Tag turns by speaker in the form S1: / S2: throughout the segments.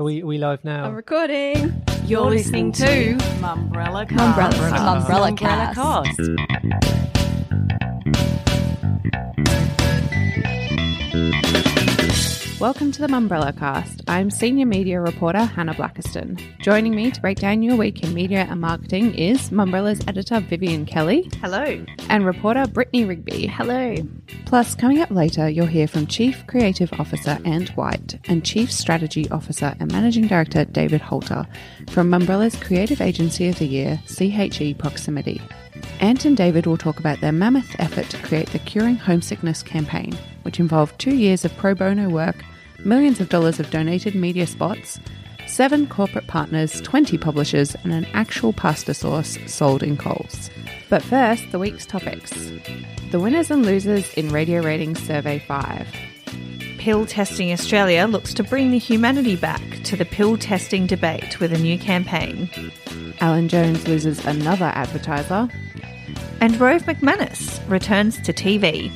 S1: Are we, are we live now?
S2: I'm recording.
S3: You're listening to Mumbrella Cast.
S2: Mumbrella-
S3: Mumbrella
S2: Mumbrella
S3: Cast.
S4: Welcome to the Mumbrella Cast. I'm senior media reporter Hannah Blackiston. Joining me to break down your week in media and marketing is Mumbrella's editor Vivian Kelly
S3: Hello.
S4: and reporter Brittany Rigby.
S2: Hello.
S4: Plus, coming up later, you'll hear from Chief Creative Officer Ant White and Chief Strategy Officer and Managing Director David Holter from Mumbrella's Creative Agency of the Year, CHE Proximity. Ant and David will talk about their mammoth effort to create the Curing Homesickness campaign, which involved two years of pro bono work, millions of dollars of donated media spots, seven corporate partners, 20 publishers, and an actual pasta sauce sold in Coles. But first, the week's topics. The winners and losers in Radio Ratings Survey 5.
S3: Pill Testing Australia looks to bring the humanity back to the pill testing debate with a new campaign.
S4: Alan Jones loses another advertiser.
S3: And Rove McManus returns to TV.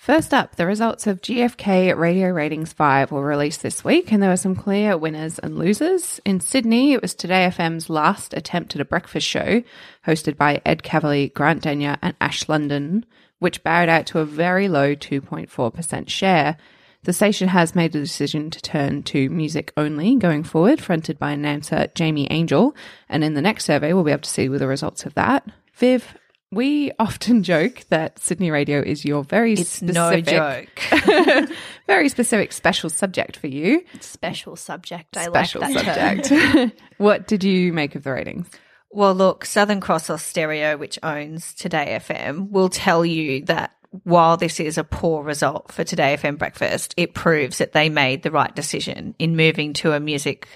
S4: First up, the results of GFK Radio Ratings 5 were released this week, and there were some clear winners and losers. In Sydney, it was Today FM's last attempt at a breakfast show, hosted by Ed Kavalee, Grant Denyer, and Ash London, which bowed out to a very low 2.4% share. The station has made the decision to turn to music only going forward, fronted by announcer Jamie Angel, and in the next survey, we'll be able to see the results of that. Viv, we often joke that Sydney Radio is your very
S3: It's
S4: specific,
S3: no joke.
S4: very specific special subject for you.
S2: Special subject. I
S4: special
S2: like that term.
S4: subject. what did you make of the ratings?
S3: Well, look, Southern Cross Austereo, which owns Today FM, will tell you that while this is a poor result for Today FM Breakfast, it proves that they made the right decision in moving to a music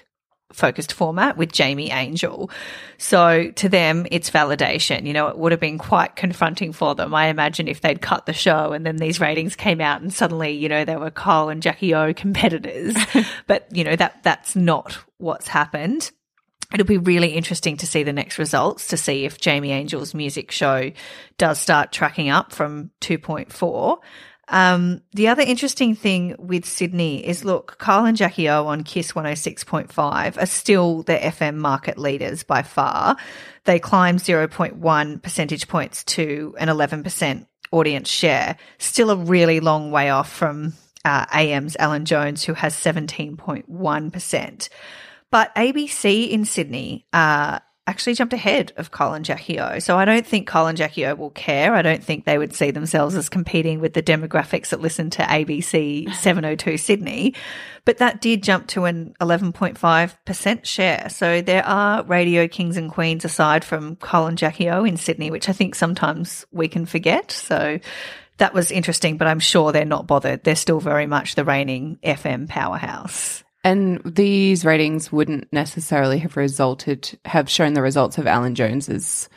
S3: focused format with Jamie Angel. So to them, it's validation. You know, it would have been quite confronting for them. I imagine if they'd cut the show and then these ratings came out and suddenly, you know, there were Kyle and Jackie O competitors. but, you know, that, that's not what's happened. It'll be really interesting to see the next results to see if Jamie Angel's music show does start tracking up from 2.4. Um, the other interesting thing with Sydney is look, Kyle and Jackie O on Kiss 106.5 are still the FM market leaders by far. They climb 0.1 percentage points to an 11% audience share. Still a really long way off from uh, AM's Alan Jones, who has 17.1%. But ABC in Sydney uh, actually jumped ahead of Kyle and Jackie O. So I don't think Kyle and Jackie O will care. I don't think they would see themselves as competing with the demographics that listen to ABC 702 Sydney. But that did jump to an 11.5% share. So there are radio kings and queens aside from Kyle and Jackie O in Sydney, which I think sometimes we can forget. So that was interesting, but I'm sure they're not bothered. They're still very much the reigning FM powerhouse.
S4: And these ratings wouldn't necessarily have resulted, have shown the results of Alan Jones's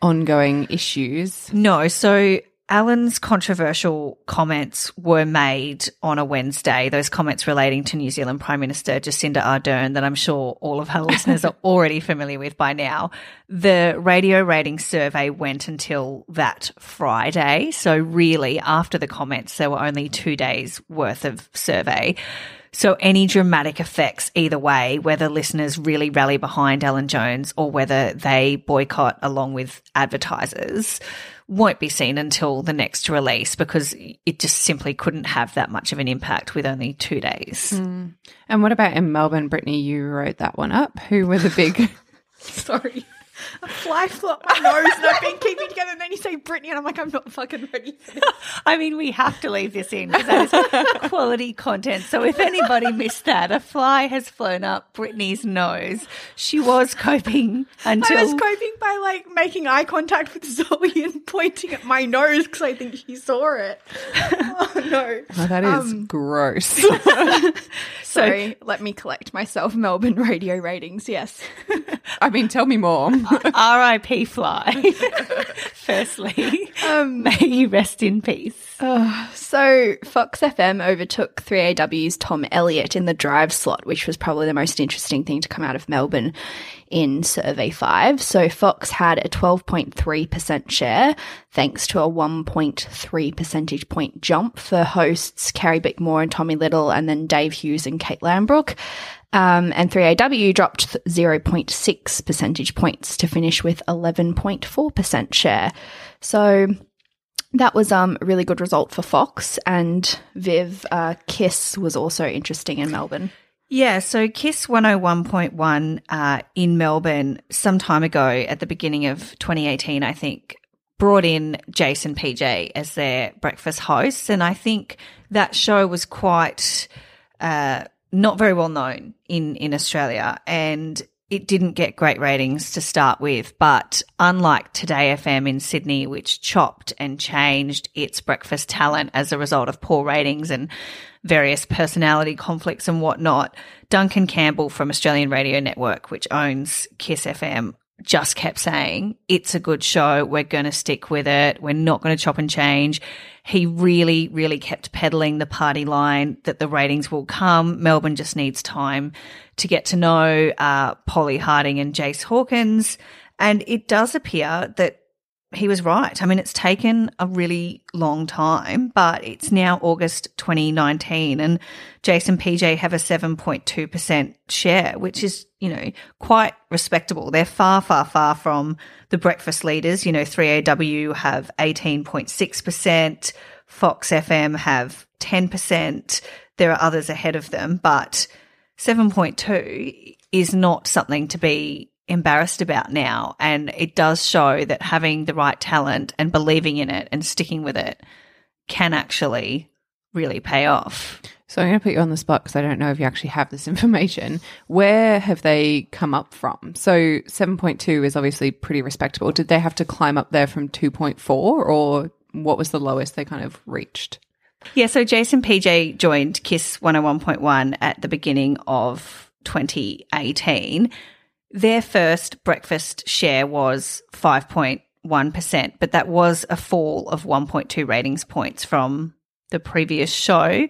S4: ongoing issues.
S3: No, so Alan's controversial comments were made on a Wednesday, those comments relating to New Zealand Prime Minister Jacinda Ardern that I'm sure all of her listeners are already familiar with by now. The radio rating survey went until that Friday. So really after the comments, there were only two days worth of survey. So any dramatic effects either way, whether listeners really rally behind Alan Jones or whether they boycott along with advertisers, won't be seen until the next release because it just simply couldn't have that much of an impact with only two days. Hmm.
S4: And what about in Melbourne, Brittany? You wrote that one up. Who were the big?
S2: Sorry. A fly flew up my nose and I've been keeping together and then you say Brittany and I'm like, I'm not fucking ready for this.
S3: I mean, we have to leave this in because that is quality content. So if anybody missed that, a fly has flown up Brittany's nose. She was coping until
S2: I was coping by like making eye contact with Zoe and pointing at my nose because I think she saw it. Oh no.
S4: Oh, that is
S2: Um,
S4: gross.
S2: Sorry, let me collect myself. Melbourne radio ratings, yes.
S4: I mean, tell me more.
S3: R.I.P. Fly. Firstly,
S2: Um,
S3: may you rest in peace.
S2: So Fox FM overtook 3AW's Tom Elliott in the drive slot, which was probably the most interesting thing to come out of Melbourne in Survey 5. So Fox had a 12.3% share, thanks to a 1.3 percentage point jump for hosts Carrie Bickmore and Tommy Little, and then Dave Hughes and Kate Langbroek. Um, and 3AW dropped 0.6 percentage points to finish with 11.4% share. So that was um, a really good result for Fox. And Viv, uh, Kiss was also interesting in Melbourne.
S3: Yeah, so Kiss 101.1 uh, in Melbourne some time ago at the beginning of 2018, I think, brought in Jase and PJ as their breakfast hosts. And I think that show was quite uh, not very well known in, in Australia. And it didn't get great ratings to start with, but unlike Today FM in Sydney, which chopped and changed its breakfast talent as a result of poor ratings and various personality conflicts and whatnot, Duncan Campbell from Australian Radio Network, which owns Kiss FM, just kept saying, it's a good show. We're going to stick with it. We're not going to chop and change. He really, really kept peddling the party line that the ratings will come. Melbourne just needs time to get to know uh, Polly Harding and Jase Hawkins. And it does appear that he was right. I mean, it's taken a really long time, but it's now August 2019 and Jase and PJ have a 7.2% share, which is, you know, quite respectable. They're far, far, far from the breakfast leaders. You know, 3AW have 18.6%, Fox FM have 10%. There are others ahead of them, but 7.2 is not something to be embarrassed about now. And it does show that having the right talent and believing in it and sticking with it can actually really pay off.
S4: So I'm going to put you on the spot because I don't know if you actually have this information. Where have they come up from? So 7.2 is obviously pretty respectable. Did they have to climb up there from 2.4 or what was the lowest they kind of reached?
S3: Yeah, so Jase and PJ joined Kiss 101.1 at the beginning of 2018 their first breakfast share was 5.1%, but that was a fall of 1.2 ratings points from the previous show.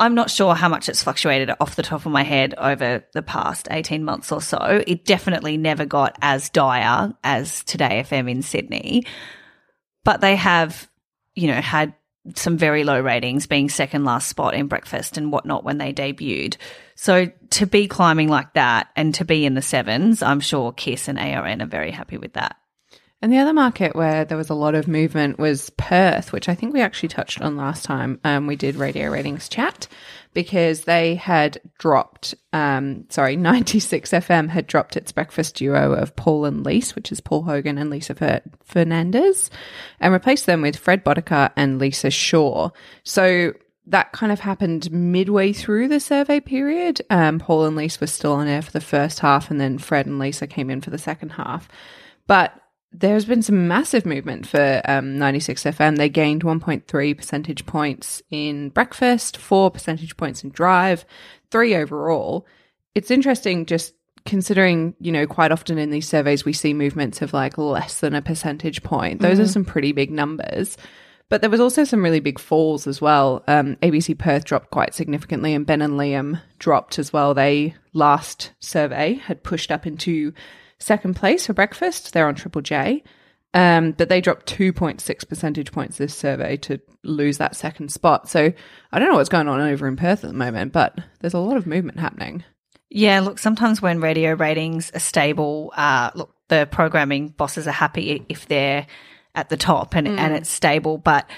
S3: I'm not sure how much it's fluctuated off the top of my head over the past 18 months or so. It definitely never got as dire as Today FM in Sydney, but they have, you know, had some very low ratings, being second last spot in breakfast and whatnot when they debuted. So to be climbing like that and to be in the sevens, I'm sure Kiss and ARN are very happy with that.
S4: And the other market where there was a lot of movement was Perth, which I think we actually touched on last time. Um, we did radio ratings chat because they had dropped, um, sorry, 96 FM had dropped its breakfast duo of Paul and Lise, which is Paul Hogan and Lisa Fer- Fernandez, and replaced them with Fred Botica and Lisa Shaw. So that kind of happened midway through the survey period. Um, Paul and Lisa were still on air for the first half, and then Fred and Lisa came in for the second half. But there's been some massive movement for um, 96 FM. They gained 1.3 percentage points in breakfast, four percentage points in drive, three overall. It's interesting just considering, you know, quite often in these surveys we see movements of like less than a percentage point. Those mm-hmm. are some pretty big numbers. But there was also some really big falls as well. Um, ABC Perth dropped quite significantly, and Ben and Liam dropped as well. They last survey had pushed up into second place for breakfast. They're on Triple J. Um, but they dropped 2.6 percentage points this survey to lose that second spot. So I don't know what's going on over in Perth at the moment, but there's a lot of movement happening.
S3: Yeah, look, sometimes when radio ratings are stable, uh, look, the programming bosses are happy if they're at the top and, mm. and it's stable, but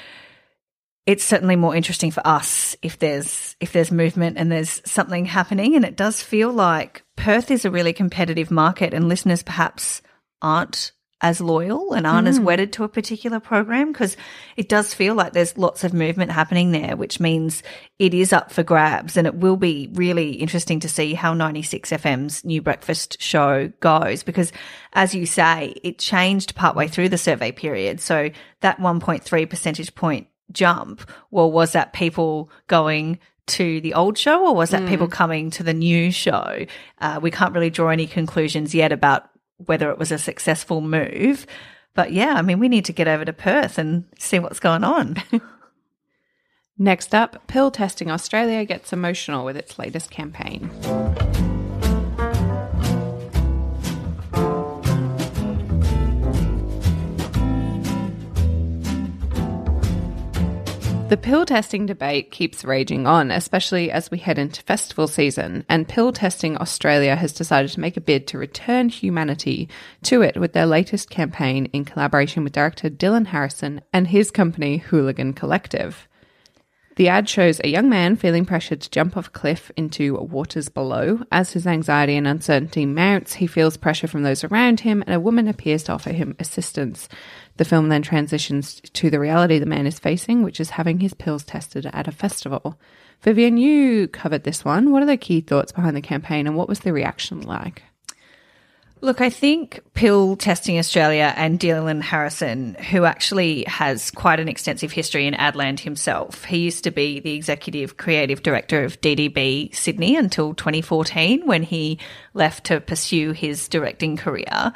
S3: it's certainly more interesting for us if there's if there's movement and there's something happening and it does feel like Perth is a really competitive market and listeners perhaps aren't as loyal and aren't mm. as wedded to a particular program because it does feel like there's lots of movement happening there, which means it is up for grabs. And it will be really interesting to see how 96 FM's new breakfast show goes because, as you say, it changed partway through the survey period. So that 1.3 percentage point jump, well, was that people going to the old show or was that mm. people coming to the new show? Uh, we can't really draw any conclusions yet about whether it was a successful move. But yeah, I mean, we need to get over to Perth and see what's going on.
S4: Next up, Pill Testing Australia gets emotional with its latest campaign. The pill testing debate keeps raging on, especially as we head into festival season, and Pill Testing Australia has decided to make a bid to return humanity to it with their latest campaign in collaboration with director Dylan Harrison and his company Hooligan Collective. The ad shows a young man feeling pressured to jump off a cliff into waters below. As his anxiety and uncertainty mounts, he feels pressure from those around him, and a woman appears to offer him assistance. The film then transitions to the reality the man is facing, which is having his pills tested at a festival. Vivian, you covered this one. What are the key thoughts behind the campaign, and what was the reaction like?
S3: Look, I think Pill Testing Australia and Dylan Harrison, who actually has quite an extensive history in Adland himself, he used to be the executive creative director of DDB Sydney until 2014 when he left to pursue his directing career.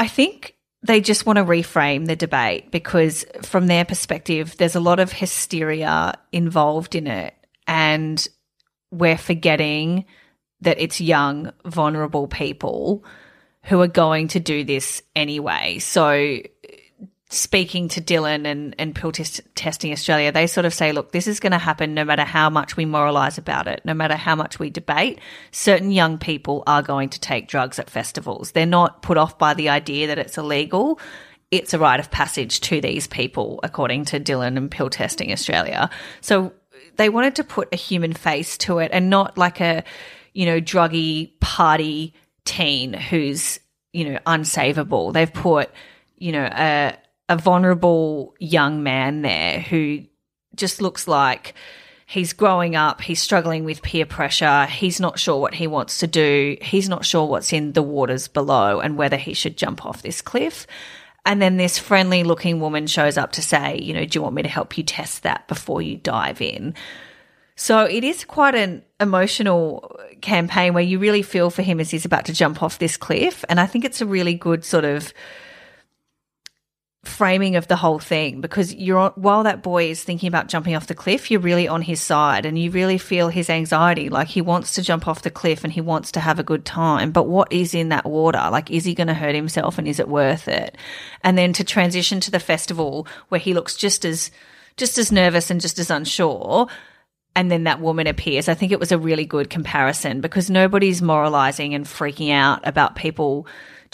S3: I think they just want to reframe the debate because, from their perspective, there's a lot of hysteria involved in it, and we're forgetting that it's young, vulnerable people who are going to do this anyway. So, speaking to Dylan and, and Pill Test- Testing Australia, they sort of say, look, this is going to happen no matter how much we moralize about it, no matter how much we debate. Certain young people are going to take drugs at festivals. They're not put off by the idea that it's illegal. It's a rite of passage to these people, according to Dylan and Pill Testing Australia. So they wanted to put a human face to it and not like a, you know, druggy party teen who's, you know, unsavable. They've put, you know, a, a vulnerable young man there who just looks like he's growing up, he's struggling with peer pressure, he's not sure what he wants to do, he's not sure what's in the waters below and whether he should jump off this cliff. And then this friendly looking woman shows up to say, you know, do you want me to help you test that before you dive in? So it is quite an emotional campaign where you really feel for him as he's about to jump off this cliff. And I think it's a really good sort of framing of the whole thing because you're while that boy is thinking about jumping off the cliff, you're really on his side and you really feel his anxiety. Like he wants to jump off the cliff and he wants to have a good time. But what is in that water? Like, is he going to hurt himself and is it worth it? And then to transition to the festival where he looks just as, just as nervous and just as unsure and then that woman appears. I think it was a really good comparison because nobody's moralizing and freaking out about people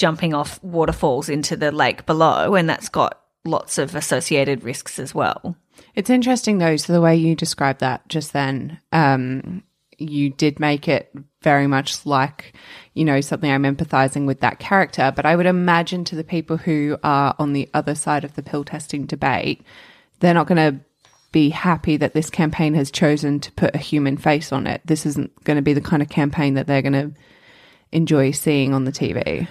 S3: jumping off waterfalls into the lake below, and that's got lots of associated risks as well.
S4: It's interesting though, so the way you described that just then, um, you did make it very much like, you know, something I'm empathizing with that character. But I would imagine to the people who are on the other side of the pill testing debate, they're not going to be happy that this campaign has chosen to put a human face on it. This isn't going to be the kind of campaign that they're going to enjoy seeing on the TV.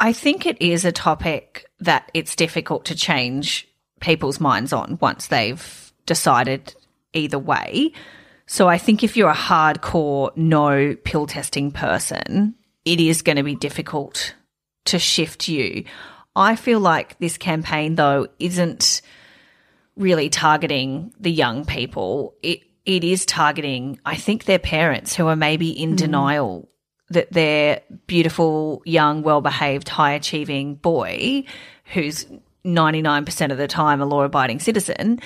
S3: I think it is a topic that it's difficult to change people's minds on once they've decided either way. So I think if you're a hardcore no pill testing person, it is going to be difficult to shift you. I feel like this campaign though isn't really targeting the young people. It it is targeting, I think, their parents who are maybe in mm. denial that their beautiful, young, well behaved, high achieving boy, who's 99% of the time a law abiding citizen,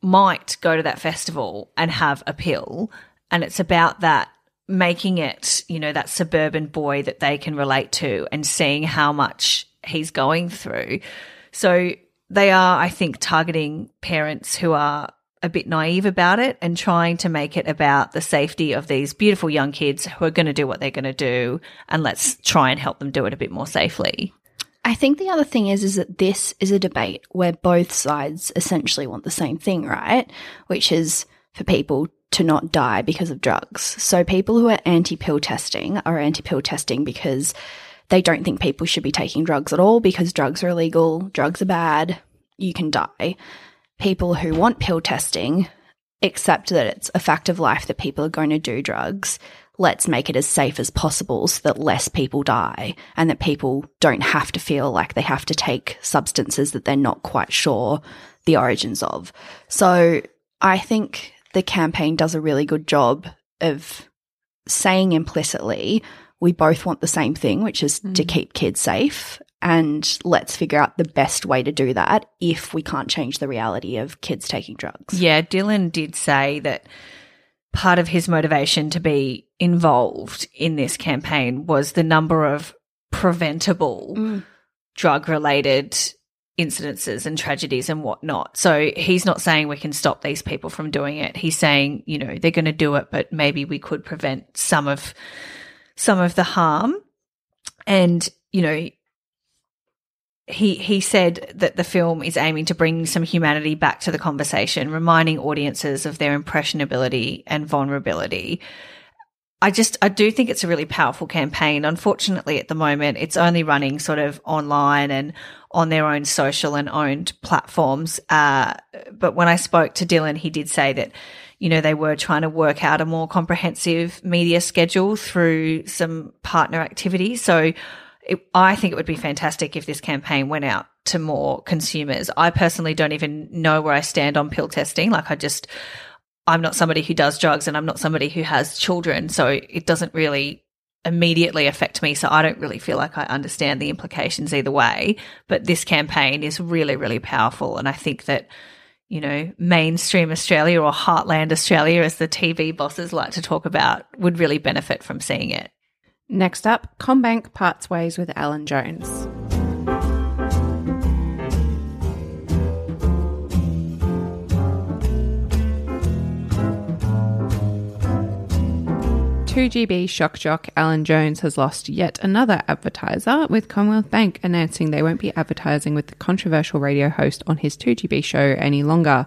S3: might go to that festival and have a pill. And it's about that making it, you know, that suburban boy that they can relate to and seeing how much he's going through. So they are, I think, targeting parents who are a bit naive about it and trying to make it about the safety of these beautiful young kids who are going to do what they're going to do and let's try and help them do it a bit more safely.
S2: I think the other thing is is that this is a debate where both sides essentially want the same thing, right? Which is for people to not die because of drugs. So people who are anti-pill testing are anti-pill testing because they don't think people should be taking drugs at all because drugs are illegal, drugs are bad, you can die. People who want pill testing accept that it's a fact of life that people are going to do drugs. Let's make it as safe as possible so that less people die and that people don't have to feel like they have to take substances that they're not quite sure the origins of. So I think the campaign does a really good job of saying implicitly we both want the same thing, which is mm. to keep kids safe. And let's figure out the best way to do that if we can't change the reality of kids taking drugs.
S3: Yeah, Dylan did say that part of his motivation to be involved in this campaign was the number of preventable
S2: Mm.
S3: drug related incidences and tragedies and whatnot. So he's not saying we can stop these people from doing it. He's saying, you know, they're going to do it, but maybe we could prevent some of some of the harm. And, you know, he he said that the film is aiming to bring some humanity back to the conversation, reminding audiences of their impressionability and vulnerability. I just I do think it's a really powerful campaign. Unfortunately, at the moment, it's only running sort of online and on their own social and owned platforms. Uh, but when I spoke to Dylan, he did say that you know they were trying to work out a more comprehensive media schedule through some partner activities. So it, I think it would be fantastic if this campaign went out to more consumers. I personally don't even know where I stand on pill testing. Like I just, I'm not somebody who does drugs and I'm not somebody who has children. So it doesn't really immediately affect me. So I don't really feel like I understand the implications either way. But this campaign is really, really powerful. And I think that, you know, mainstream Australia or heartland Australia, as the TV bosses like to talk about, would really benefit from seeing it.
S4: Next up, CommBank parts ways with Alan Jones. Two GB shock jock Alan Jones has lost yet another advertiser, with Commonwealth Bank announcing they won't be advertising with the controversial radio host on his 2GB show any longer.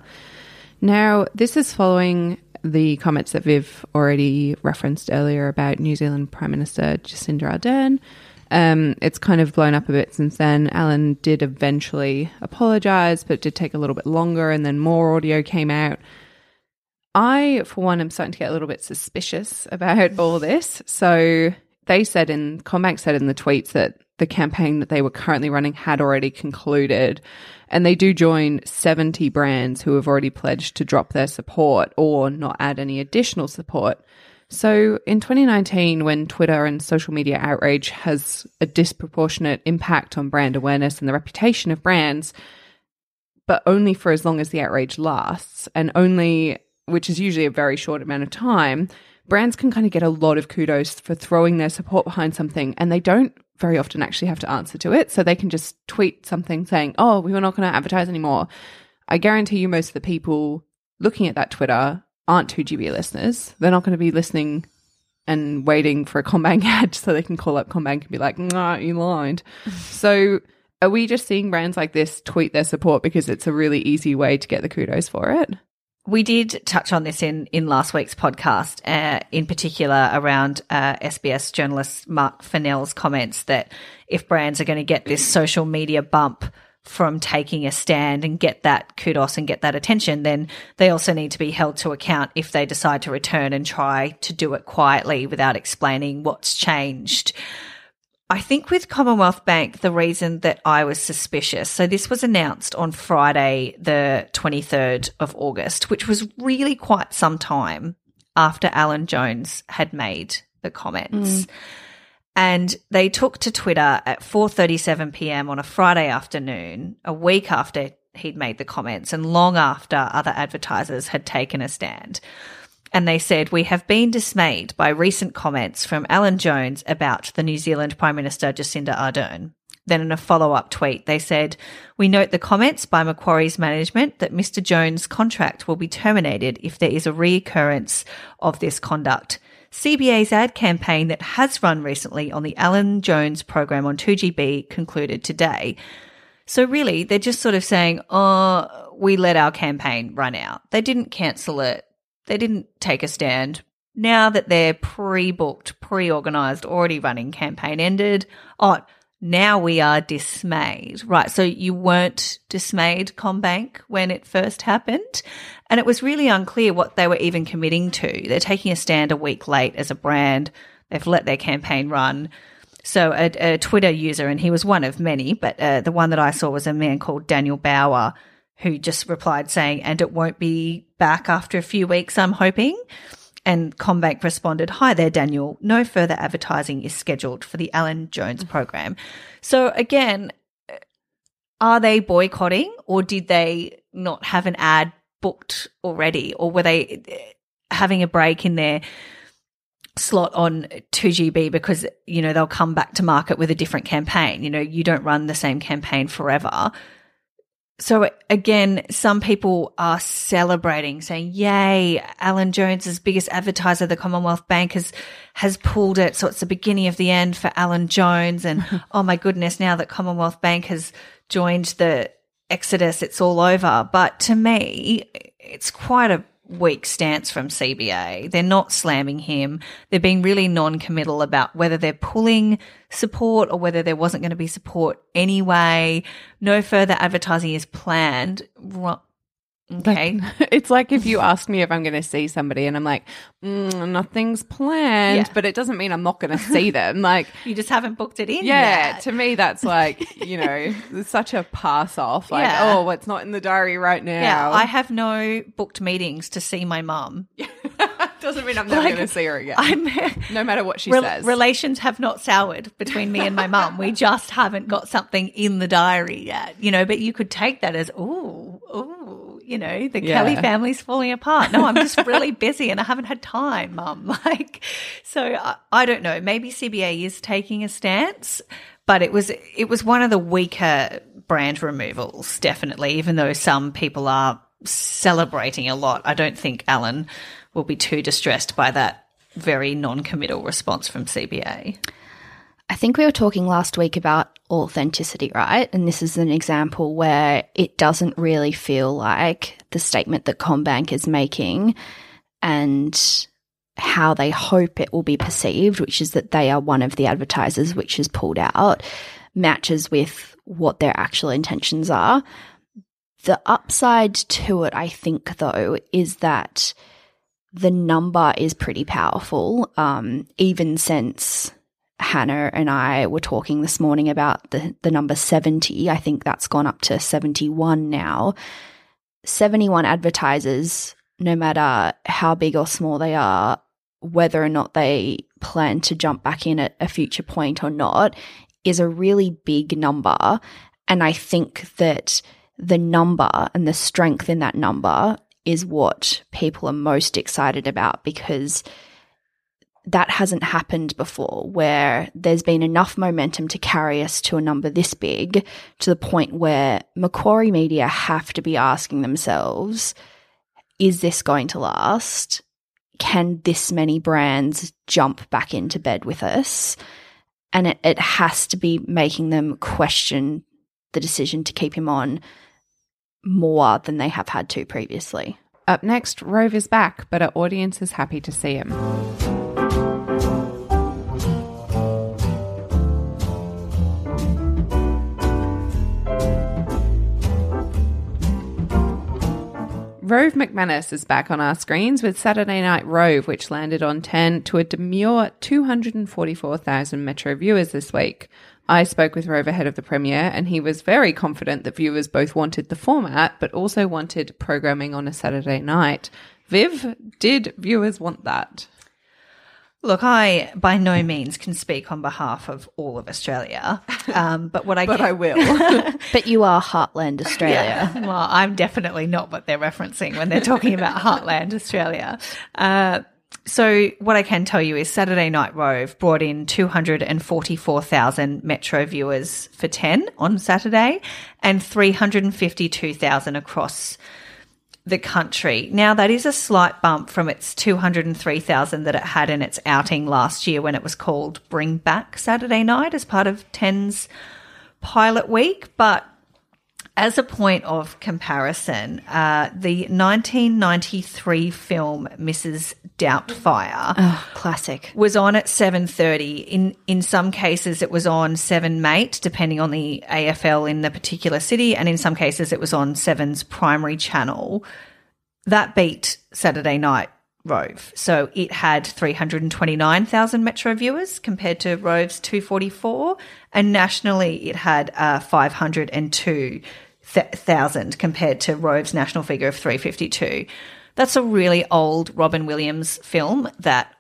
S4: Now, this is following the comments that Viv already referenced earlier about New Zealand Prime Minister Jacinda Ardern. Um, it's kind of blown up a bit since then. Alan did eventually apologise, but it did take a little bit longer, and then more audio came out. I, for one, am starting to get a little bit suspicious about all this. So they said in CommBank said in the tweets that the campaign that they were currently running had already concluded. And they do join 70 brands who have already pledged to drop their support or not add any additional support. So in 2019, when Twitter and social media outrage has a disproportionate impact on brand awareness and the reputation of brands, but only for as long as the outrage lasts and only, which is usually a very short amount of time, brands can kind of get a lot of kudos for throwing their support behind something and they don't very often actually have to answer to it. So they can just tweet something saying, oh, we were not going to advertise anymore. I guarantee you, most of the people looking at that Twitter aren't 2GB listeners. They're not going to be listening and waiting for a CommBank ad so they can call up CommBank and be like, nah, you lied. so are we just seeing brands like this tweet their support because it's a really easy way to get the kudos for it?
S3: We did touch on this in, in last week's podcast, uh, in particular around uh, SBS journalist Mark Fennell's comments that if brands are going to get this social media bump from taking a stand and get that kudos and get that attention, then they also need to be held to account if they decide to return and try to do it quietly without explaining what's changed. I think with Commonwealth Bank, the reason that I was suspicious, so this was announced on Friday, the 23rd of August, which was really quite some time after Alan Jones had made the comments. Mm. And they took to Twitter at 4:37 p.m. on a Friday afternoon, a week after he'd made the comments and long after other advertisers had taken a stand and they said, We have been dismayed by recent comments from Alan Jones about the New Zealand Prime Minister Jacinda Ardern. Then, in a follow up tweet, they said, We note the comments by Macquarie's management that Mr. Jones' contract will be terminated if there is a reoccurrence of this conduct. CBA's ad campaign that has run recently on the Alan Jones program on 2GB concluded today. So, really, they're just sort of saying, Oh, we let our campaign run out. They didn't cancel it they didn't take a stand. Now that their pre booked, pre organized, already running campaign ended, oh, now we are dismayed. Right. So you weren't dismayed, CommBank, when it first happened. And it was really unclear what they were even committing to. They're taking a stand a week late as a brand. They've let their campaign run. So a, a Twitter user, and he was one of many, but uh, the one that I saw was a man called Daniel Bauer who just replied saying, and it won't be back after a few weeks, I'm hoping. and CommBank responded, Hi there, Daniel. No further advertising is scheduled for the Alan Jones program. So again, are they boycotting or did they not have an ad booked already? Or were they uh, having a break in their slot on 2GB because, you know, they'll come back to market with a different campaign? You know, you don't run the same campaign forever. So again, some people are celebrating, saying, "Yay! Alan Jones's biggest advertiser, the Commonwealth Bank, has has pulled it. So it's the beginning of the end for Alan Jones." And oh my goodness, now that Commonwealth Bank has joined the exodus, it's all over. But to me, it's quite a weak stance from CBA. They're not slamming him. They're being really non-committal about whether they're pulling support or whether there wasn't going to be support anyway. No further advertising is planned. Okay.
S4: it's like if you ask me if I'm going to see somebody and I'm like, mm, nothing's planned,
S3: Yeah.
S4: but it doesn't mean I'm not going to see them. Like,
S3: You just haven't booked it in
S4: yeah,
S3: yet.
S4: to me, that's like, you know, such a pass off. Like,
S3: Yeah.
S4: oh, it's not in the diary right now.
S3: Yeah, I have no booked meetings to see my mum.
S4: doesn't mean I'm never
S3: Like,
S4: going to see her again.
S3: I'm
S4: no matter what she
S3: Rel-
S4: says.
S3: relations have not soured between me and my mum. We just haven't got something in the diary yet, you know. But you could take that as, ooh, you know, the
S4: Yeah.
S3: Kelly family's falling apart. No, I'm just really busy and I haven't had time, mum. Like, so I, I don't know. Maybe CBA is taking a stance, but it was it was one of the weaker brand removals, definitely. Even though some people are celebrating a lot, I don't think Alan will be too distressed by that very non-committal response from CBA.
S2: I think we were talking last week about authenticity, right? And this is an example where it doesn't really feel like the statement that CommBank is making and how they hope it will be perceived, which is that they are one of the advertisers which is pulled out, matches with what their actual intentions are. The upside to it, I think, though, is that the number is pretty powerful, um, even since Hannah and I were talking this morning about the, the number 70. I think that's gone up to 71 now. 71 advertisers, no matter how big or small they are, whether or not they plan to jump back in at a future point or not, is a really big number. And I think that the number and the strength in that number is what people are most excited about because that hasn't happened before where there's been enough momentum to carry us to a number this big to the point where Macquarie Media have to be asking themselves, is this going to last? Can this many brands jump back into bed with us? And it, it has to be making them question the decision to keep him on more than they have had to previously.
S4: Up next, Rove is back, but our audience is happy to see him. Rove McManus is back on our screens with Saturday Night Rove, which landed on 10 to a demure 244,000 Metro viewers this week. I spoke with Rove ahead of the premiere, and he was very confident that viewers both wanted the format but also wanted programming on a Saturday night. Viv, did viewers want that?
S3: Look, I by no means can speak on behalf of all of Australia, um, but what I
S4: But
S3: can,
S4: I will.
S2: But you are Heartland Australia.
S3: well, I'm definitely not what they're referencing when they're talking about Heartland Australia. Uh, so what I can tell you is Saturday Night Rove brought in 244,000 Metro viewers for 10 on Saturday and 352,000 across the country. Now that is a slight bump from its 203,000 that it had in its outing last year when it was called Bring Back Saturday Night as part of 10's pilot week, but as a point of comparison, uh, the 1993 film Mrs. Doubtfire
S2: Oh, classic.
S3: was on at 7:30 in in some cases it was on 7 mate depending on the AFL in the particular city and in some cases it was on 7's primary channel that beat Saturday night Rove. So it had 329,000 metro viewers compared to Rove's 244 and nationally it had uh, 502,000 compared to Rove's national figure of 352 That's a really old Robin Williams film that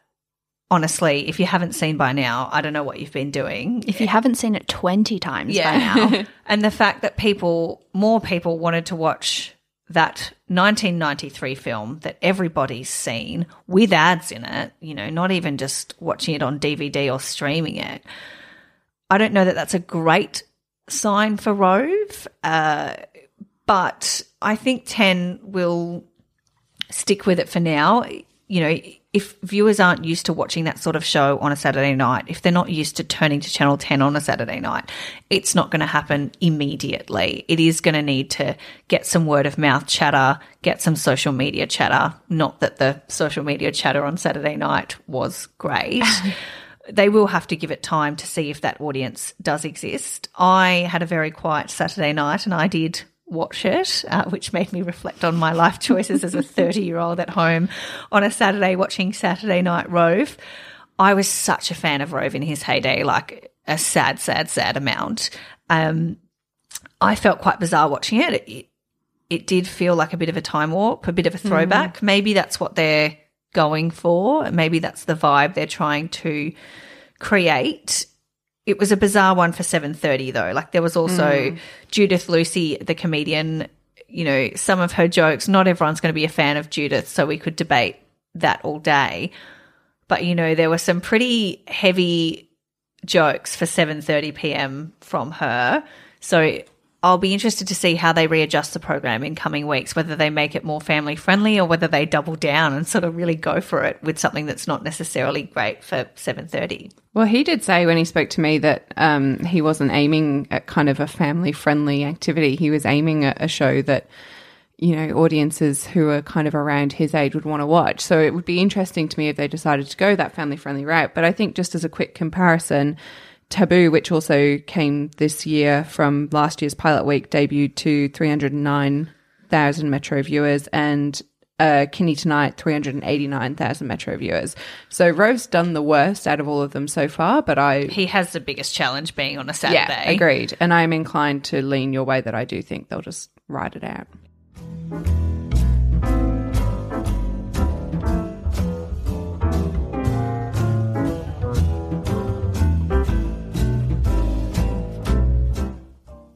S3: honestly, if you haven't seen by now, I don't know what you've been doing.
S2: If you haven't seen it 20 times by now,
S3: and the fact that people, more people wanted to watch that 1993 film that everybody's seen with ads in it, you know, not even just watching it on DVD or streaming it. I don't know that that's a great sign for Rove, uh, but I think 10 will stick with it for now. You know, if viewers aren't used to watching that sort of show on a Saturday night, if they're not used to turning to Channel 10 on a Saturday night, it's not going to happen immediately. It is going to need to get some word of mouth chatter, get some social media chatter. Not that the social media chatter on Saturday night was great. they will have to give it time to see if that audience does exist. I had a very quiet Saturday night and I did watch it, uh, which made me reflect on my life choices as a 30 year old at home on a Saturday watching Saturday Night Rove. I was such a fan of Rove in his heyday, like a sad, sad, sad amount. Um, I felt quite bizarre watching it. it. It did feel like a bit of a time warp, a bit of a throwback. Mm. Maybe that's what they're going for. Maybe that's the vibe they're trying to create it was a bizarre one for 7:30 though. Like there was also mm. Judith Lucy the comedian, you know, some of her jokes, not everyone's going to be a fan of Judith, so we could debate that all day. But you know, there were some pretty heavy jokes for 7:30 p.m. from her. So I'll be interested to see how they readjust the program in coming weeks, whether they make it more family friendly or whether they double down and sort of really go for it with something that's not necessarily great for 7:30.
S4: Well, he did say when he spoke to me that um, he wasn't aiming at kind of a family friendly activity. He was aiming at a show that you know audiences who are kind of around his age would want to watch. So it would be interesting to me if they decided to go that family friendly route. But I think just as a quick comparison Taboo, which also came this year from last year's pilot week, debuted to 309,000 Metro viewers and uh, Kinne Tonight, 389,000 Metro viewers. So Rove's done the worst out of all of them so far, but I.
S3: He has the biggest challenge being on a Saturday.
S4: Yeah, agreed. And I'm inclined to lean your way that I do think they'll just ride it out.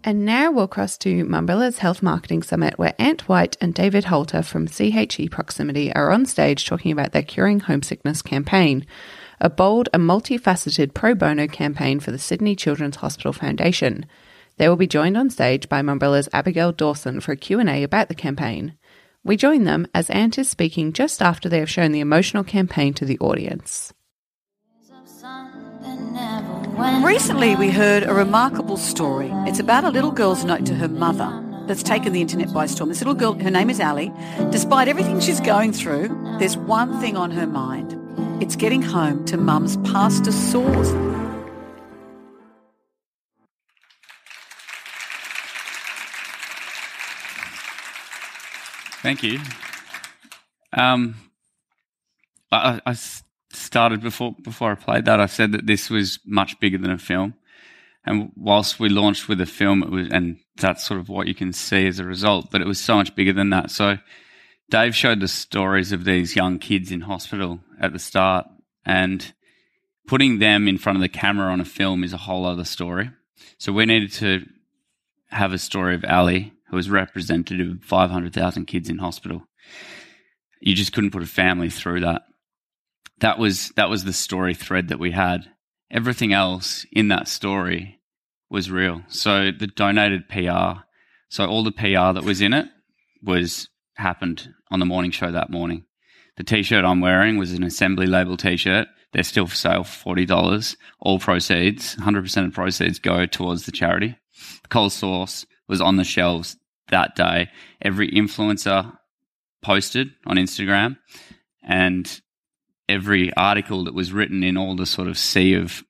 S4: And now we'll cross to Mumbrella's Health Marketing Summit, where Ant White and David Holter from CHE Proximity are on stage talking about their Curing Homesickness campaign, a bold and multifaceted pro bono campaign for the Sydney Children's Hospital Foundation. They will be joined on stage by Mumbrella's Abigail Dawson for a Q&A about the campaign. We join them as Ant is speaking just after they have shown the emotional campaign to the audience.
S1: Recently, we heard a remarkable story. It's about a little girl's note to her mother that's taken the internet by storm. This little girl, her name is Ali. Despite everything she's going through, there's one thing on her mind. It's getting home to mum's pasta sauce.
S5: Thank you. Um, I, I, started before before I played that, I said that this was much bigger than a film. And whilst we launched with a film, it was, and that's sort of what you can see as a result, but it was so much bigger than that. So Dave showed the stories of these young kids in hospital at the start, and putting them in front of the camera on a film is a whole other story. So we needed to have a story of Ali, who was representative of 500,000 kids in hospital. You just couldn't put a family through that that was that was the story thread that we had. Everything else in that story was real. So the donated PR, so all the PR that was in it was happened on the morning show that morning. The t-shirt I'm wearing was an assembly label t-shirt. They're still for sale for forty dollars. All proceeds, hundred percent of proceeds, go towards the charity. The Coles Sauce was on the shelves that day. Every influencer posted on Instagram, and every article that was written in all the sort of sea of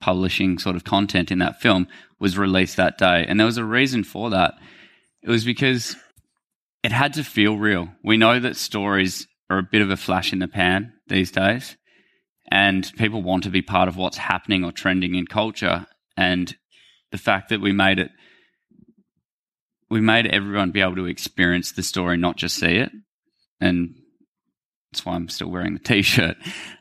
S5: publishing sort of content in that film was released that day. And there was a reason for that. It was because it had to feel real. We know that stories are a bit of a flash in the pan these days, and people want to be part of what's happening or trending in culture. And the fact that we made it, we made everyone be able to experience the story, not just see it. And That's why I'm still wearing the t-shirt.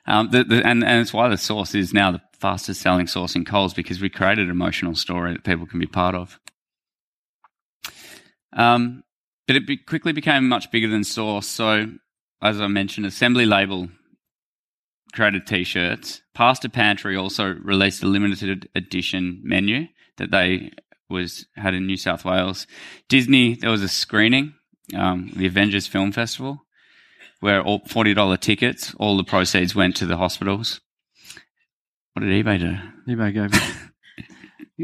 S5: Um, the, the, and, and it's why the sauce is now the fastest selling sauce in Coles because we created an emotional story that people can be part of. Um, but it be, quickly became much bigger than sauce. So, as I mentioned, Assembly Label created t-shirts. Pasta Pantry also released a limited edition menu that they was had in New South Wales. Disney, there was a screening, um, the Avengers Film Festival, where all forty dollar tickets, all the proceeds went to the hospitals. What did eBay do?
S6: eBay gave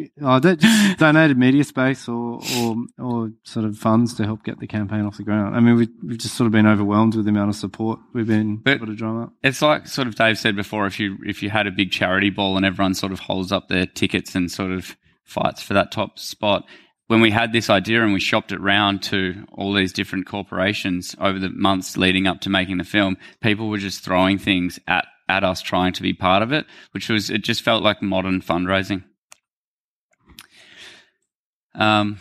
S6: oh, just donated media space or, or or sort of funds to help get the campaign off the ground. I mean, we, we've just sort of been overwhelmed with the amount of support we've been
S5: But-
S6: able to drum up.
S5: It's like sort of Dave said before. If you if you had a big charity ball and everyone sort of holds up their tickets and sort of fights for that top spot. When we had this idea and we shopped it round to all these different corporations over the months leading up to making the film, people were just throwing things at at us trying to be part of it, which was it just felt like modern fundraising. Um,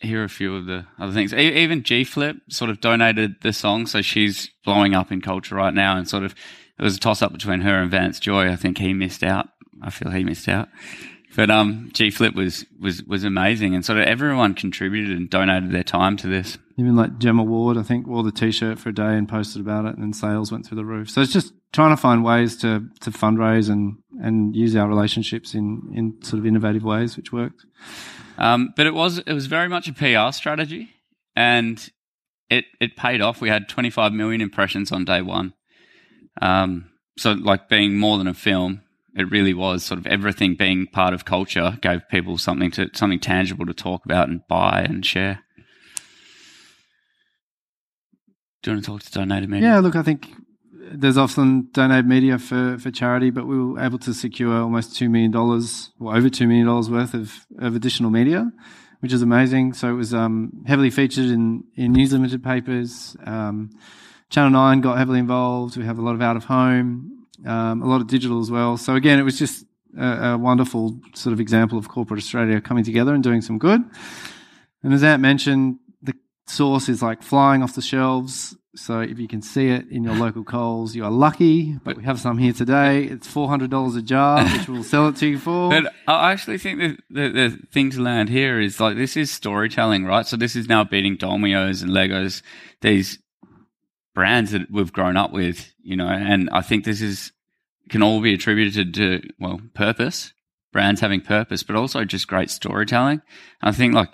S5: here are a few of the other things. Even G Flip sort of donated the song, so she's blowing up in culture right now. And sort of, it was a toss up between her and Vance Joy. I think he missed out. I feel he missed out. But um, G Flip was was was amazing, and sort of everyone contributed and donated their time to this.
S6: Even like Gemma Ward, I think, wore the T-shirt for a day and posted about it, and then sales went through the roof. So it's just trying to find ways to to fundraise and and use our relationships in in sort of innovative ways, which worked.
S5: Um, but it was it was very much a PR strategy, and it it paid off. We had 25 million impressions on day one. Um, so like being more than a film, it really was sort of everything being part of culture gave people something to something tangible to talk about and buy and share. Do you want to talk to donated media?
S6: Yeah, look, I think there's often donated media for, for charity, but we were able to secure almost $2 million or over $2 million worth of, of additional media, which is amazing. So it was um, heavily featured in, in News Limited papers. Um, Channel 9 got heavily involved. We have a lot of out of home, um, a lot of digital as well. So again, it was just a, a wonderful sort of example of corporate Australia coming together and doing some good. And as Ant mentioned, the sauce is like flying off the shelves. So if you can see it in your local Coles, you are lucky. But we have some here today. It's four hundred dollars a jar, which we'll sell it to you for.
S5: But I actually think that the, the thing to land here is like this is storytelling, right? So this is now beating Dolmios and Leggo's, these brands that we've grown up with, you know, and I think this is can all be attributed to well purpose, brands having purpose, but also just great storytelling. I think like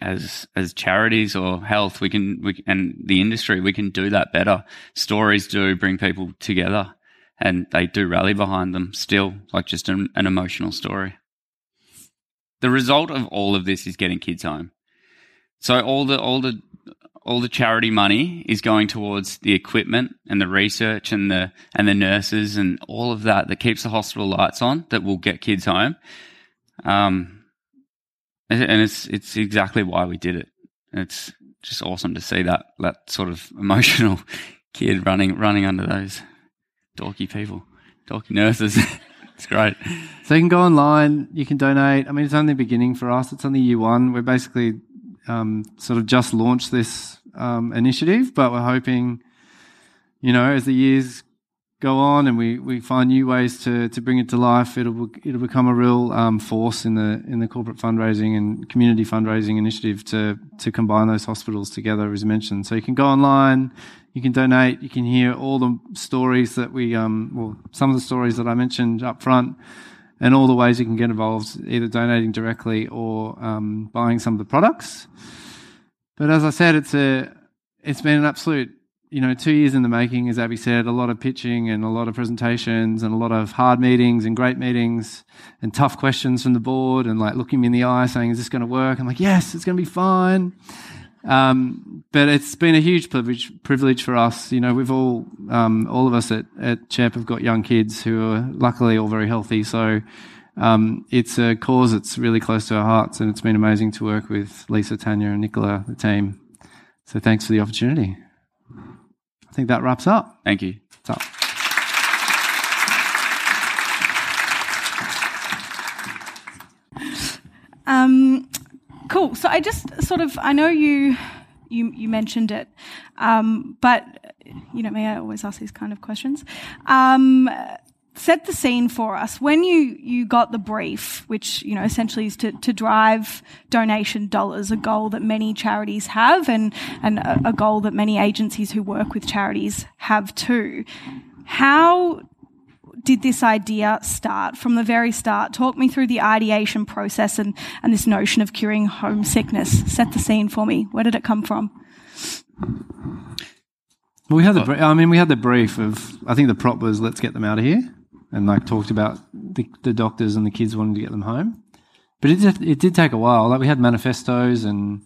S5: as as charities or health, we can we and the industry we can do that better. Stories do bring people together, and they do rally behind them. Still, like just an, an emotional story. The result of all of this is getting kids home. So all the all the all the charity money is going towards the equipment and the research and the and the nurses and all of that that keeps the hospital lights on that will get kids home. Um, and it's it's exactly why we did it. It's just awesome to see that that sort of emotional kid running running under those dorky people, dorky nurses. it's great.
S6: So you can go online, you can donate. I mean, it's only the beginning for us. It's only year one. We're basically um, sort of just launched this um, initiative, but we're hoping, you know, as the years go on and we, we find new ways to, to bring it to life, it'll it'll become a real um, force in the in the corporate fundraising and community fundraising initiative to to combine those hospitals together, as mentioned. So you can go online, you can donate, you can hear all the stories that we um well some of the stories that I mentioned up front. And all the ways you can get involved, either donating directly or um, buying some of the products. But as I said, it's a it's been an absolute you know two years in the making, as Abby said. A lot of pitching and a lot of presentations and a lot of hard meetings and great meetings and tough questions from the board and like looking me in the eye saying, "Is this going to work?" I'm like, "Yes, it's going to be fine." Um, but it's been a huge privilege, privilege for us. You know, we've all, um, all of us at, at CHEP have got young kids who are luckily all very healthy. So, um, it's a cause that's really close to our hearts, and it's been amazing to work with Lisa, Tanya, and Nicola, the team. So, thanks for the opportunity. I think that wraps up.
S5: Thank you.
S6: What's up?
S7: Um, cool. So I just sort of I know you you you mentioned it, um, but you know me, I always ask these kind of questions. Um, set the scene for us. When you, you got the brief, which, you know, essentially is to, to drive donation dollars, a goal that many charities have and, and a, a goal that many agencies who work with charities have too. How did this idea start from the very start? Talk me through the ideation process and, and this notion of curing homesickness. Set the scene for me. Where did it come from?
S6: We had the. I mean, we had the brief of. I think the prop was let's get them out of here, and like talked about the, the doctors and the kids wanting to get them home. But it it did take a while. Like we had manifestos and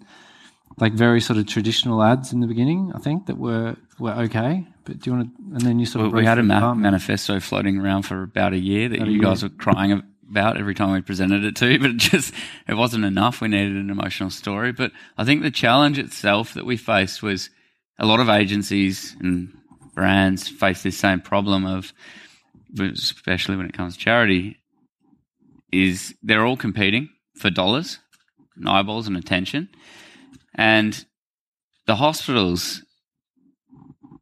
S6: like very sort of traditional ads in the beginning. I think that were were okay. But do you want to? And then you sort
S5: We,
S6: of
S5: we had a ma- manifesto floating around for about a year that
S6: About
S5: you
S6: year.
S5: guys were crying about every time we presented it to you, but it just it wasn't enough. We needed an emotional story. But I think the challenge itself that we faced was a lot of agencies and brands face this same problem of, especially when it comes to charity, is they're all competing for dollars, and eyeballs, and attention, and the hospitals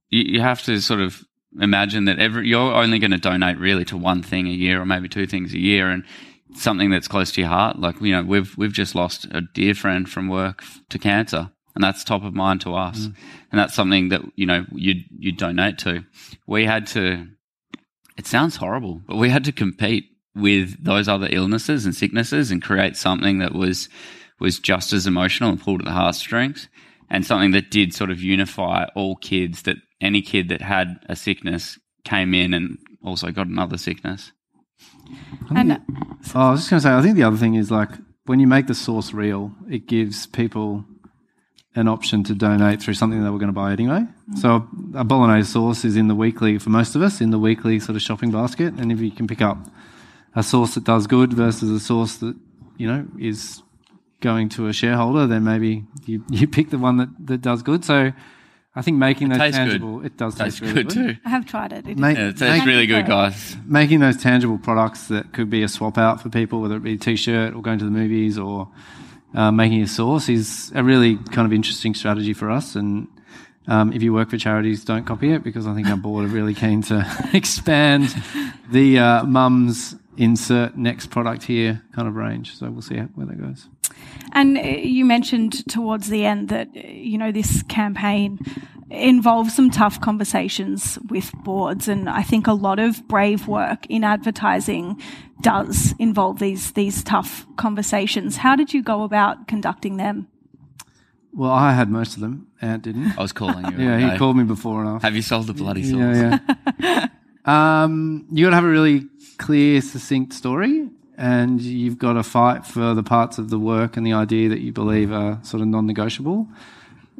S5: you, you have to sort of imagine that every you're only going to donate really to one thing a year or maybe two things a year and something that's close to your heart. Like you know we've we've just lost a dear friend from work to cancer and that's top of mind to us. Mm. And that's something that you know you you donate to. We had to it sounds horrible but we had to compete with those other illnesses and sicknesses and create something that was was just as emotional and pulled at the heartstrings and something that did sort of unify all kids that any kid that had a sickness came in and also got another sickness.
S7: And uh,
S6: Oh, I was just going to say, I think the other thing is like when you make the source real, it gives people an option to donate through something they were going to buy anyway. Mm. So a bolognese sauce is in the weekly for most of us in the weekly sort of shopping basket, and if you can pick up a sauce that does good versus a sauce that you know is going to a shareholder, then maybe you, you pick the one that, that does good. So I think making those
S5: tastes good.
S6: tangible, it does
S5: Tastes
S6: taste really
S5: good too.
S7: I have tried it. It is-
S6: Make-
S5: Yeah, it tastes
S6: make-
S5: really good, guys.
S6: making those tangible products that could be a swap out for people, whether it be a t-shirt or going to the movies or uh, making a sauce, is a really kind of interesting strategy for us. And um, if you work for charities, don't copy it because I think our board are really keen to expand the uh, mums insert next product here kind of range. So we'll see how, where that goes.
S7: And uh, you mentioned towards the end that, uh, you know, this campaign involves some tough conversations with boards. And I think a lot of brave work in advertising does involve these, these tough conversations. How did you go about conducting them?
S6: Well, I had most of them. Ant didn't.
S5: I was calling you.
S6: Yeah, he
S5: okay?
S6: called me before and after.
S5: Have you sold the bloody sauce?
S6: Yeah, yeah. um, you got to have a really clear, succinct story, and you've got to fight for the parts of the work and the idea that you believe are sort of non-negotiable.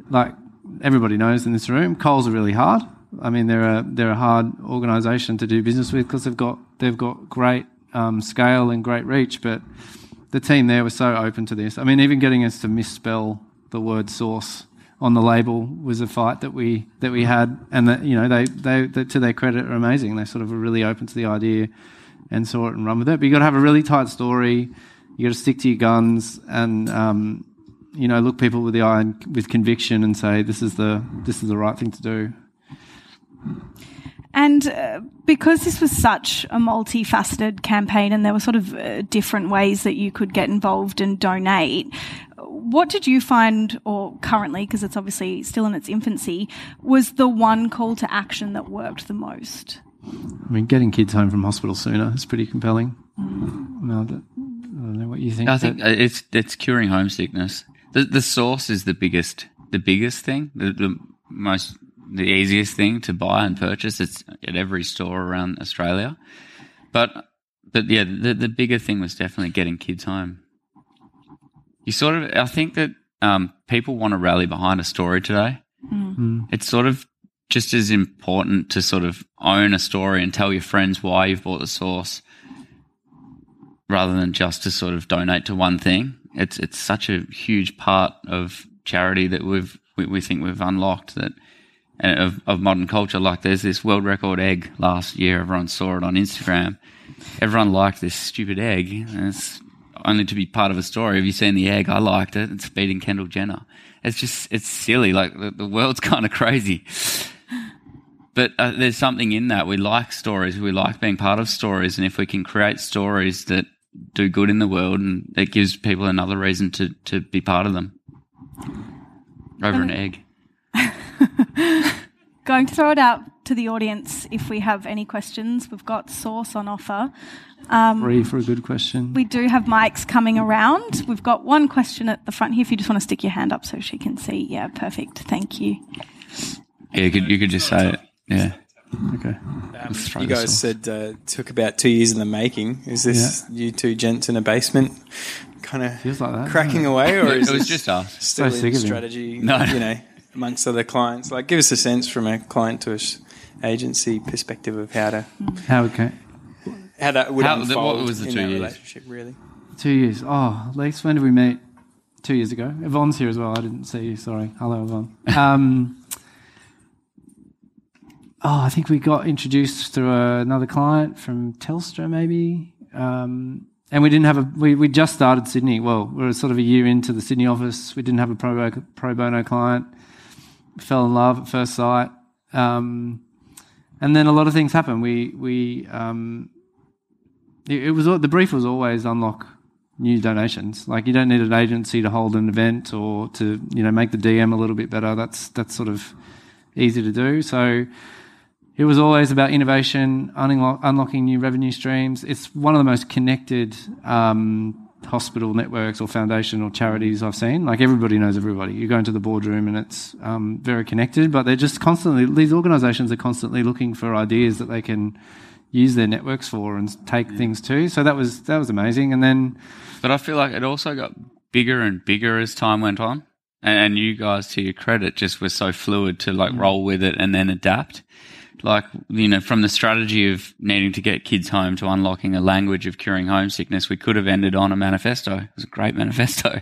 S6: Like everybody knows in this room, Coles are really hard. I mean, they're a they're a hard organisation to do business with because they've got they've got great um, scale and great reach, but the team there was so open to this. I mean, even getting us to misspell the word sauce on the label was a fight that we that we had, and that you know they they, they to their credit are amazing. They sort of were really open to the idea and saw it and run with it. But you got to have a really tight story. You got to stick to your guns and um, you know look people with the eye and with conviction and say this is the this is the right thing to do.
S7: And uh, because this was such a multifaceted campaign and there were sort of uh, different ways that you could get involved and donate, what did you find, or currently, because it's obviously still in its infancy, was the one call to action that worked the most?
S6: I mean, getting kids home from hospital sooner is pretty compelling. No, that, I don't know what you think.
S5: I think uh, it's it's curing homesickness. The the sauce is the biggest the biggest thing, the, the most the easiest thing to buy and purchase. It's at every store around Australia. But but yeah, the the bigger thing was definitely getting kids home. You sort of I think that um, people want to rally behind a story today. It's sort of just as important to sort of own a story and tell your friends why you've bought the sauce rather than just to sort of donate to one thing. It's it's such a huge part of charity that we've we, we think we've unlocked that and of, of modern culture. Like there's this world record egg last year. Everyone saw it on Instagram. Everyone liked this stupid egg. And it's only to be part of a story. Have you seen the egg? I liked it. It's beating Kendall Jenner. It's just it's silly. Like the, the world's kind of crazy. but uh, there's something in that. We like stories. We like being part of stories, and if we can create stories that do good in the world, and it gives people another reason to to be part of them. Over an egg.
S7: Going to throw it out to the audience if we have any questions. We've got sauce on offer.
S6: Free for a good question.
S7: We do have mics coming around. We've got one question at the front here. If you just want to stick your hand up so she can see. Yeah, perfect. Thank you.
S5: Yeah, you could you could just say it. Yeah.
S6: okay.
S5: Throw
S8: You guys said uh, took about two years in the making. Is this you two gents in a basement, kind of
S6: like
S8: cracking away, or is
S5: it was just us.
S8: still
S6: So
S8: in
S6: sick of him.
S8: strategy?
S5: No.
S8: you know, amongst other clients. Like, give us a sense from a client to us agency perspective of how to
S6: How okay.
S8: how that would
S5: How- the-
S8: unfold
S5: what was the
S8: in
S5: two
S8: that
S5: years?
S8: relationship. Really,
S6: Two years. Oh, Lex, when did we meet? Two years ago. Yvonne's here as well. I didn't see you. Sorry. Hello, Yvonne. Um, oh, I think we got introduced through another client from Telstra, maybe. Um, and we didn't have a. We, we just started Sydney. Well, we were sort of a year into the Sydney office. We didn't have a pro, pro bono client. Fell in love at first sight. Um, and then a lot of things happened. We we um, it, it was the brief was always unlock new donations. Like you don't need an agency to hold an event or to you know make the DM a little bit better. That's that's sort of easy to do. So it was always about innovation, unlock, unlocking new revenue streams. It's one of the most connected um, hospital networks or foundation or charities I've seen. Like everybody knows everybody. You go into the boardroom and it's um, very connected, but they're just constantly, these organizations are constantly looking for ideas that they can use their networks for and take things to. So that was, that was amazing. And then,
S5: But I feel like it also got bigger and bigger as time went on. And, and you guys, to your credit, just were so fluid to like roll with it and then adapt. Like, you know, from the strategy of needing to get kids home to unlocking a language of curing homesickness, we could have ended on a manifesto. It was a great manifesto.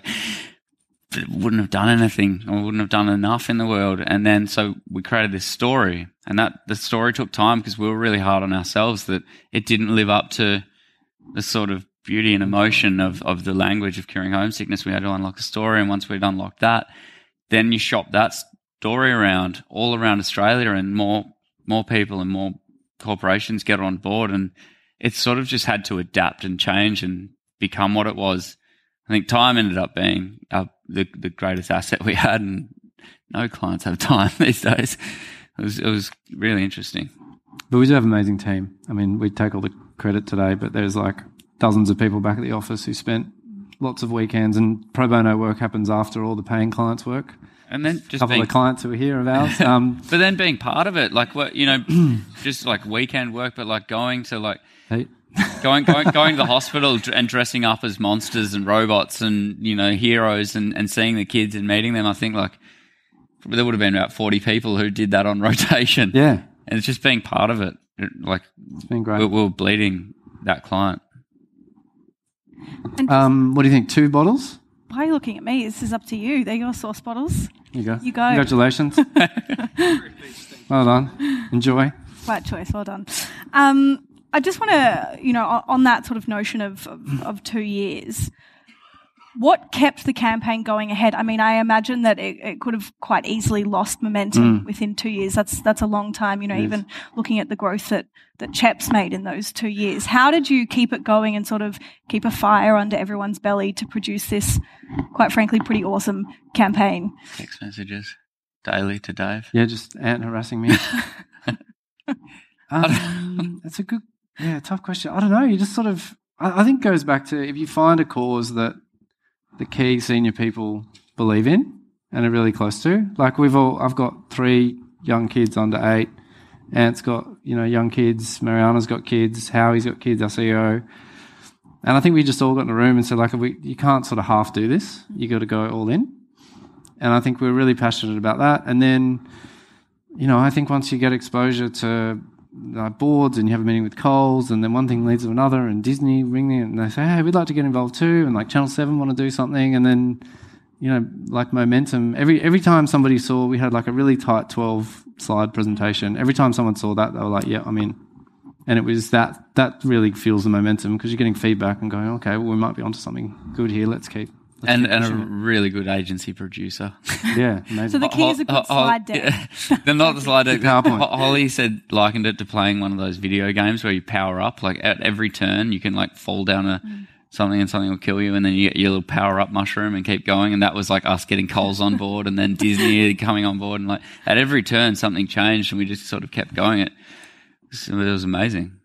S5: But it wouldn't have done anything or wouldn't have done enough in the world. And then so we created this story and that the story took time because we were really hard on ourselves that it didn't live up to the sort of beauty and emotion of, of the language of curing homesickness. We had to unlock a story. And once we'd unlocked that, then you shop that story around all around Australia and more, more people and more corporations get on board. And it's sort of just had to adapt and change and become what it was. I think time ended up being our, the, the greatest asset we had and no clients have time these days. It was, it was really interesting.
S6: but we do have an amazing team. I mean, we take all the credit today, but there's like dozens of people back at the office who spent lots of weekends and pro bono work happens after all the paying clients work.
S5: And then just A
S6: couple
S5: being
S6: of clients who are here of ours. Um,
S5: But then being part of it, like what you know, just like weekend work, but like going to like
S6: hey,
S5: going going going to the hospital and dressing up as monsters and robots and you know heroes and and seeing the kids and meeting them. I think like there would have been about forty people who did that on rotation.
S6: yeah,
S5: and it's just being part of it. It- Like
S6: it's been great.
S5: we we were bleeding that client.
S6: Um, what do you think? Two bottles?
S7: Why are you looking at me? This is up to you. They're your sauce bottles.
S6: You go.
S7: You go.
S6: Congratulations. well done. Enjoy.
S7: Right choice. Well done. Um, I just want to, you know, on- that sort of notion of, of, of two years, what kept the campaign going ahead? I mean, I imagine that it, it could have quite easily lost momentum within two years. That's that's a long time. You know, even looking at the growth that that Cheps made in those two years. How did you keep it going and sort of keep a fire under everyone's belly to produce this, quite frankly, pretty awesome campaign?
S5: Text messages daily to Dave.
S6: Yeah, just ant harassing me. um, that's a good, yeah, tough question. I don't know. You just sort of, I, I think, it goes back to if you find a cause that the key senior people believe in and are really close to. Like we've all, I've got three young kids under eight. Ant's got, you know, young kids. Mariana's got kids. Howie's got kids. Our CEO. And I think we just all got in a room and said, like, we, you can't sort of half do this. You got to go all in. And I think we're really passionate about that. And then, you know, I think once you get exposure to uh, boards and you have a meeting with Coles, and then one thing leads to another, and Disney ring in and they say, hey, we'd like to get involved too, and like Channel Seven want to do something, and then, you know, like momentum. Every every time somebody saw, we had like a really tight twelve slide presentation. Every time someone saw that, they were like, yeah, I'm in. And it was that that really fuels the momentum because you're getting feedback and going, okay, well, we might be onto something good here. Let's keep
S5: and and a really good agency producer.
S6: Yeah, amazing.
S7: So the key is a good
S5: Ho- Ho-
S7: slide deck.
S5: yeah. They're not the slide deck.
S6: PowerPoint.
S5: Holly said likened it to playing one of those video games where you power up. Like at every turn, you can like fall down a mm. something and something will kill you, and then you get your little power up mushroom and keep going. And that was like us getting Coles on board, and then Disney coming on board, and like at every turn something changed, and we just sort of kept going. It so it was amazing.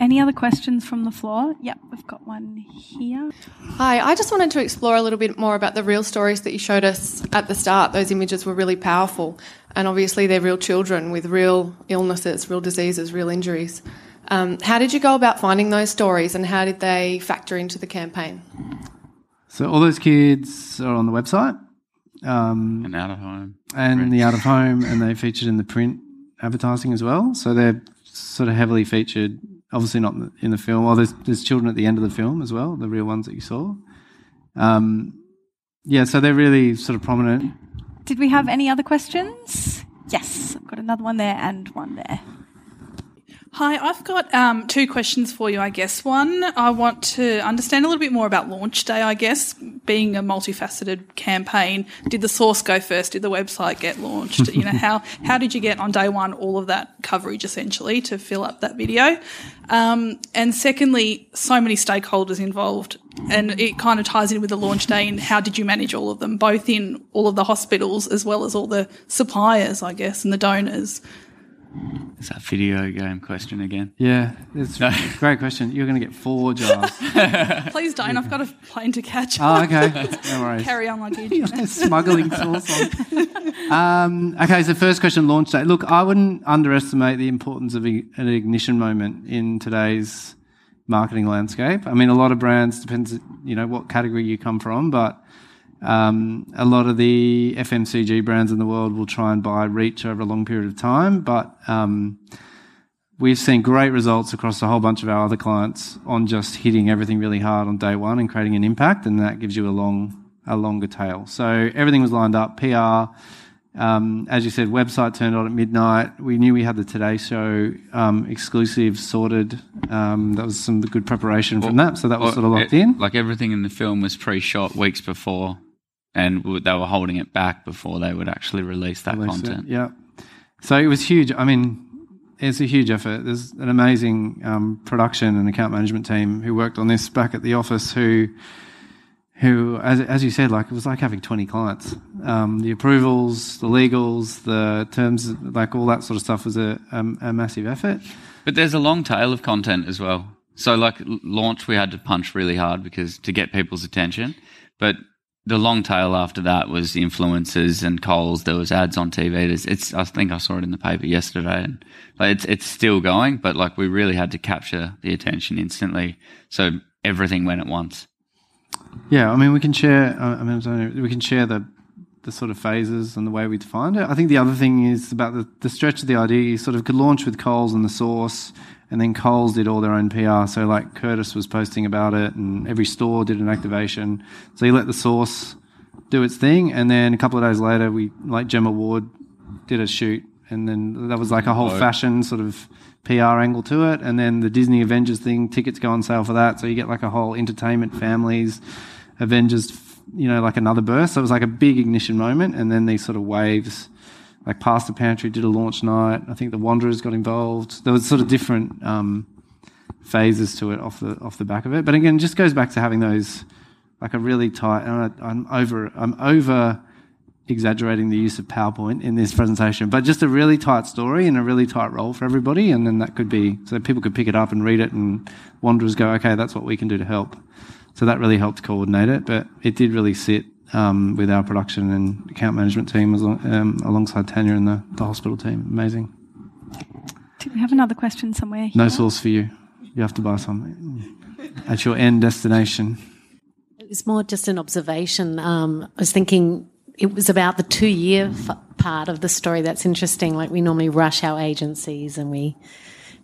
S7: Any other questions from the floor? Yep, we've got one here.
S9: Hi, I just wanted to explore a little bit more about the real stories that you showed us at the start. Those images were really powerful, and obviously they're real children with real illnesses, real diseases, real injuries. Um, how did you go about finding those stories, and how did they factor into the campaign?
S6: So all those kids are on the website um,
S5: And out of home.
S6: and the out of home, and they featured in the print advertising as well. So they're sort of heavily featured. Obviously not in the, in the film. Well, there's there's children at the end of the film as well, the real ones that you saw. Um, yeah, so they're really sort of prominent.
S7: Did we have any other questions? Yes, I've got another one there and one there.
S10: Hi, I've got um, two questions for you, I guess. One, I want to understand a little bit more about launch day, I guess, being a multifaceted campaign. Did the sauce go first? Did the website get launched? you know, how, how did you get on day one all of that coverage essentially to fill up that video? Um, and secondly, so many stakeholders involved and it kind of ties in with the launch day and how did you manage all of them, both in all of the hospitals as well as all the suppliers, I guess, and the donors.
S5: Is that video game question again?
S6: Yeah, it's a great question. You're going to get four jars.
S10: Please don't. I've got a plane to catch.
S6: oh, okay, no worries.
S10: Carry on luggage.
S6: smuggling sauce on. Um, okay, so first question, launch date. Look, I wouldn't underestimate the importance of an ignition moment in today's marketing landscape. I mean, a lot of brands depends, you know, what category you come from, but um, a lot of the FMCG brands in the world will try and buy reach over a long period of time, but um, we've seen great results across a whole bunch of our other clients on just hitting everything really hard on day one and creating an impact, and that gives you a long, a longer tail. So everything was lined up. PR, um, as you said, website turned on at midnight. We knew we had the Today Show um, exclusive sorted. Um, that was some good preparation from that, so that was
S5: Well,
S6: sort of locked
S5: it-
S6: in.
S5: Like everything in the film was pre-shot weeks before, and they were holding it back before they would actually release that
S6: Release it,
S5: content.
S6: Yeah. So it was huge. I mean, it's a huge effort. There's an amazing um, production and account management team who worked on this back at the office who, who, as, as you said, like it was like having 20 clients. Um, the approvals, the legals, the terms, like all that sort of stuff was a, um, a massive effort.
S5: But there's a long tail of content as well. So like launch, we had to punch really hard because to get people's attention. But the long tail after that was influencers and Coles. There was ads on TV. There's, it's I think I saw it in the paper yesterday, and like, it's it's still going. But like we really had to capture the attention instantly. So everything went at once.
S6: Yeah, I mean, we can share. uh, I mean, we can share the the sort of phases and the way we defined it. I think the other thing is about the, the stretch of the idea. You sort of could launch with Coles and the sauce, and then Coles did all their own PR. So like Curtis was posting about it, and every store did an activation. So you let the sauce do its thing, and then a couple of days later, we like Gemma Ward did a shoot, and then that was like a whole
S5: Oh.
S6: fashion sort of PR angle to it, and then the Disney Avengers thing, tickets go on sale for that, so you get like a whole entertainment families Avengers, you know, like another burst. So it was like a big ignition moment, and then these sort of waves. Like Pasta Pantry did a launch night. I think the Wanderers got involved. There was sort of different um, phases to it off the off the back of it. But again, it just goes back to having those like a really tight. And I, I'm over. I'm over exaggerating the use of PowerPoint in this presentation, but just a really tight story and a really tight role for everybody. And then that could be so people could pick it up and read it, and Wanderers go, okay, that's what we can do to help. So that really helped coordinate it, but it did really sit with our production and account management team as, lo- um, alongside Tanya and the, the hospital team. Amazing.
S7: Do we have another question somewhere?
S6: No
S7: here?
S6: sauce for you. You have to buy some at your end destination.
S11: It was more just an observation. Um, I was thinking it was about the two year f- part of the story that's interesting. Like we normally rush our agencies and we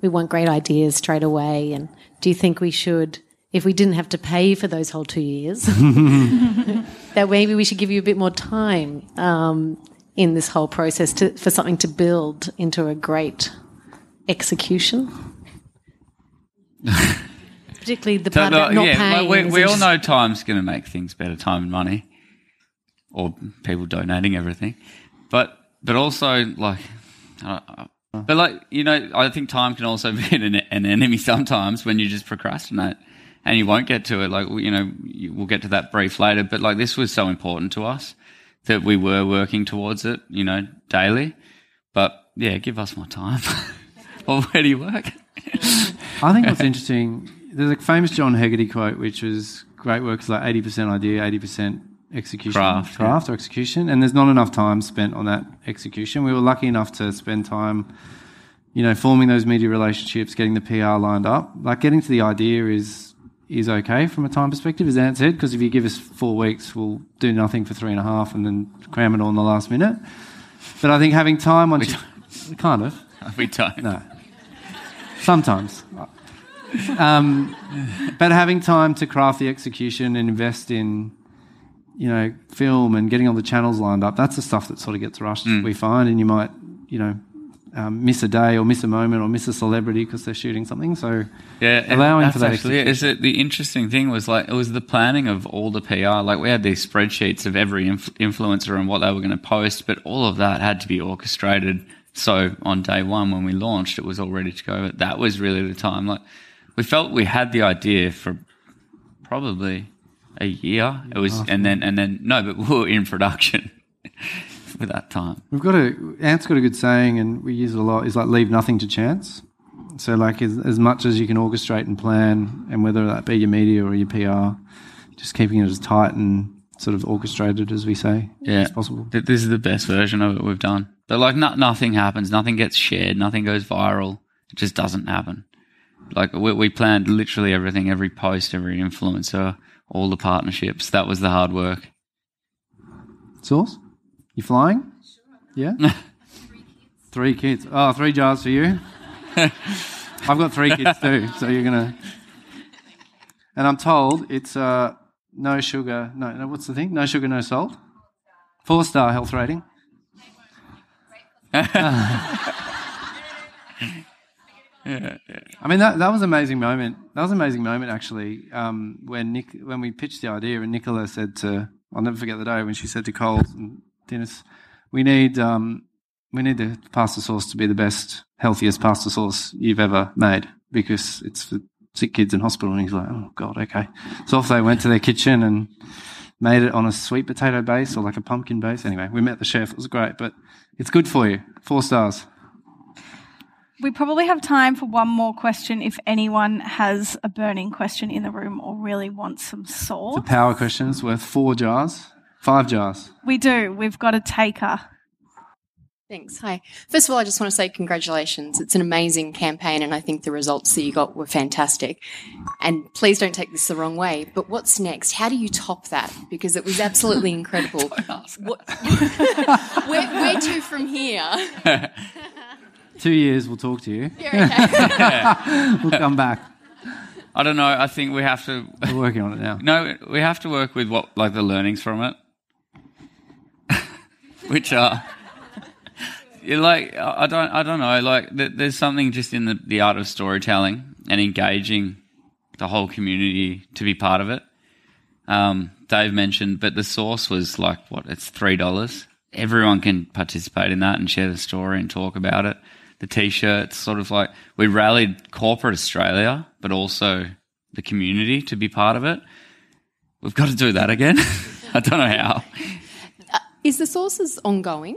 S11: we want great ideas straight away. And do you think we should, if we didn't have to pay for those whole two years, that maybe we should give you a bit more time um, in this whole process to, for something to build into a great execution? particularly the
S5: So,
S11: part about not
S5: yeah,
S11: paying.
S5: we, we all know time's going to make things better, time and money, or people donating everything. But but also like, uh, but like you know, I think time can also be an, an enemy sometimes when you just procrastinate and you won't get to it. Like you know, we'll get to that brief later. But like this was so important to us that we were working towards it, you know, daily. But yeah, give us more time. well, where do you work?
S6: I think what's interesting, there's a famous John Hegarty quote, which was great work is like 80% idea, 80% execution.
S5: Craft,
S6: Craft or execution. And there's not enough time spent on that execution. We were lucky enough to spend time, you know, forming those media relationships, getting the PR lined up. Like getting to the idea is is okay from a time perspective, as Ant said, because if you give us four weeks, we'll do nothing for three and a half and then cram it all in the last minute. But I think having time you, kind of.
S5: we don't.
S6: No. Sometimes. Um, but having time to craft the execution and invest in, you know, film and getting all the channels lined up, that's the stuff that sort of gets rushed,
S5: Mm.
S6: we find. And you might, you know, um, miss a day or miss a moment or miss a celebrity because they're shooting something. So
S5: Yeah,
S6: allowing for that
S5: actually. Is it the interesting thing was like it was the planning of all the PR. Like we had these spreadsheets of every inf- influencer and what they were going to post, but all of that had to be orchestrated. So on day one when we launched, it was all ready to go. But that was really the time. Like we felt we had the idea for probably a year. It was, and then and then no, but we were in production for that time.
S6: We've got a Ant's got a good saying, and we use it a lot. Is like leave nothing to chance. So, like as, as much as you can orchestrate and plan, and whether that be your media or your PR, just keeping it as tight and sort of orchestrated as we say
S5: Yeah,
S6: as possible.
S5: This is the best version of it we've done. But like, no, nothing happens. Nothing gets shared. Nothing goes viral. It just doesn't happen. Like we, we planned literally everything, every post, every influencer, all the partnerships. That was the hard work.
S6: Sauce, you flying? Yeah. three kids. Oh, three jars for you. I've got three kids too, so you're gonna. And I'm told it's uh, no sugar. No, no. What's the thing? No sugar, no salt. Four star health rating. I mean that that was an amazing moment. That was an amazing moment actually. Um, when Nick when we pitched the idea and Nicola said to I'll never forget the day when she said to Cole and Dennis, we need um, we need the pasta sauce to be the best, healthiest pasta sauce you've ever made because it's for sick kids in hospital. And he's like, oh god, okay. So off they went to their kitchen and made it on a sweet potato base or like a pumpkin base. Anyway, we met the chef. It was great, but it's good for you. Four stars.
S7: We probably have time for one more question if anyone has a burning question in the room or really wants some sauce.
S6: The power question is worth four jars, five jars.
S7: We do. We've got a taker.
S12: Thanks. Hi. First of all, I just want to say congratulations. It's an amazing campaign, and I think the results that you got were fantastic. And please don't take this the wrong way, but what's next? How do you top that? Because it was absolutely incredible. What, where, where to from here?
S6: Two years, we'll talk to you.
S12: Yeah,
S6: we'll come back.
S5: I don't know. I think we have to.
S6: We're working on it now.
S5: No, we have to work with what like the learnings from it, which are. like I I don't I don't know like there's something just in the, the art of storytelling and engaging the whole community to be part of it. Um, Dave mentioned, but the sauce was like what it's three dollars. Everyone can participate in that and share the story and talk about it. The t-shirts, sort of like we rallied corporate Australia, but also the community to be part of it. We've got to do that again. I don't know how.
S12: Is the sauces ongoing?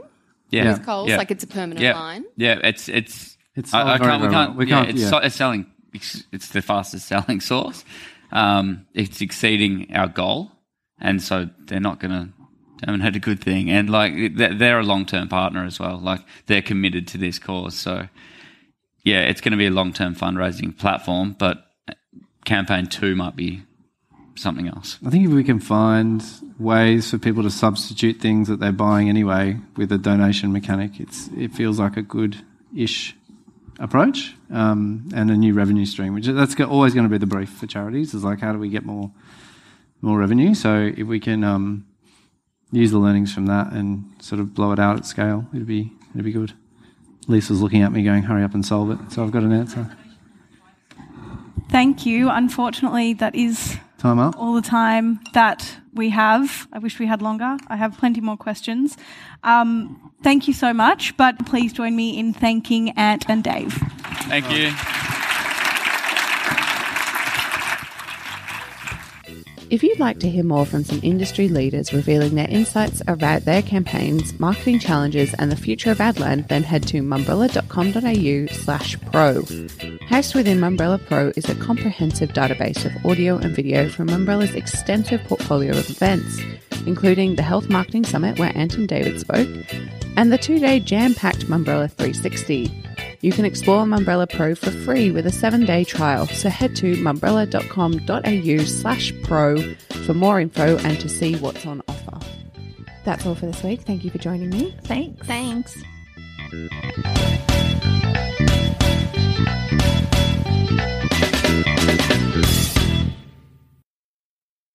S5: Yeah,
S12: With Coles,
S5: yeah.
S12: like it's a permanent
S5: yeah.
S12: line?
S5: Yeah, it's it's
S6: It's
S5: I, I
S6: very,
S5: can't, we can't,
S6: well. We can't-
S5: it's,
S6: yeah.
S5: so- it's selling. It's, it's the fastest selling sauce. Um, it's exceeding our goal, and so they're not going to. terminate a good thing, and like they're, they're a long term partner as well. Like they're committed to this cause, so yeah, it's going to be a long term fundraising platform. But campaign two might be something else.
S6: I think if we can find ways for people to substitute things that they're buying anyway with a donation mechanic, it's it feels like a good-ish approach um, and a new revenue stream. Which that's always going to be the brief for charities. Is like how do we get more more revenue? So if we can um, use the learnings from that and sort of blow it out at scale, it'd be it'd be good. Lisa's looking at me, going, "Hurry up and solve it." So I've got an answer.
S7: Thank you. Unfortunately, that is
S6: Time up.
S7: all the time that we have. I wish we had longer. I have plenty more questions. Um, thank you so much, but please join me in thanking Ant and Dave.
S5: Thank you.
S4: If you'd like to hear more from some industry leaders revealing their insights about their campaigns, marketing challenges, and the future of Adland, then head to mumbrella.com.au slash pro. Housed within Mumbrella Pro is a comprehensive database of audio and video from Mumbrella's extensive portfolio of events, including the Health Marketing Summit where Ant and Dave spoke, and the two-day jam-packed Mumbrella 360. You can explore Mumbrella Pro for free with a seven day trial. So head to mumbrella.com.au slash pro for more info and to see what's on offer. That's all for this week. Thank you for joining me. Thanks.
S2: Thanks.
S12: Thanks.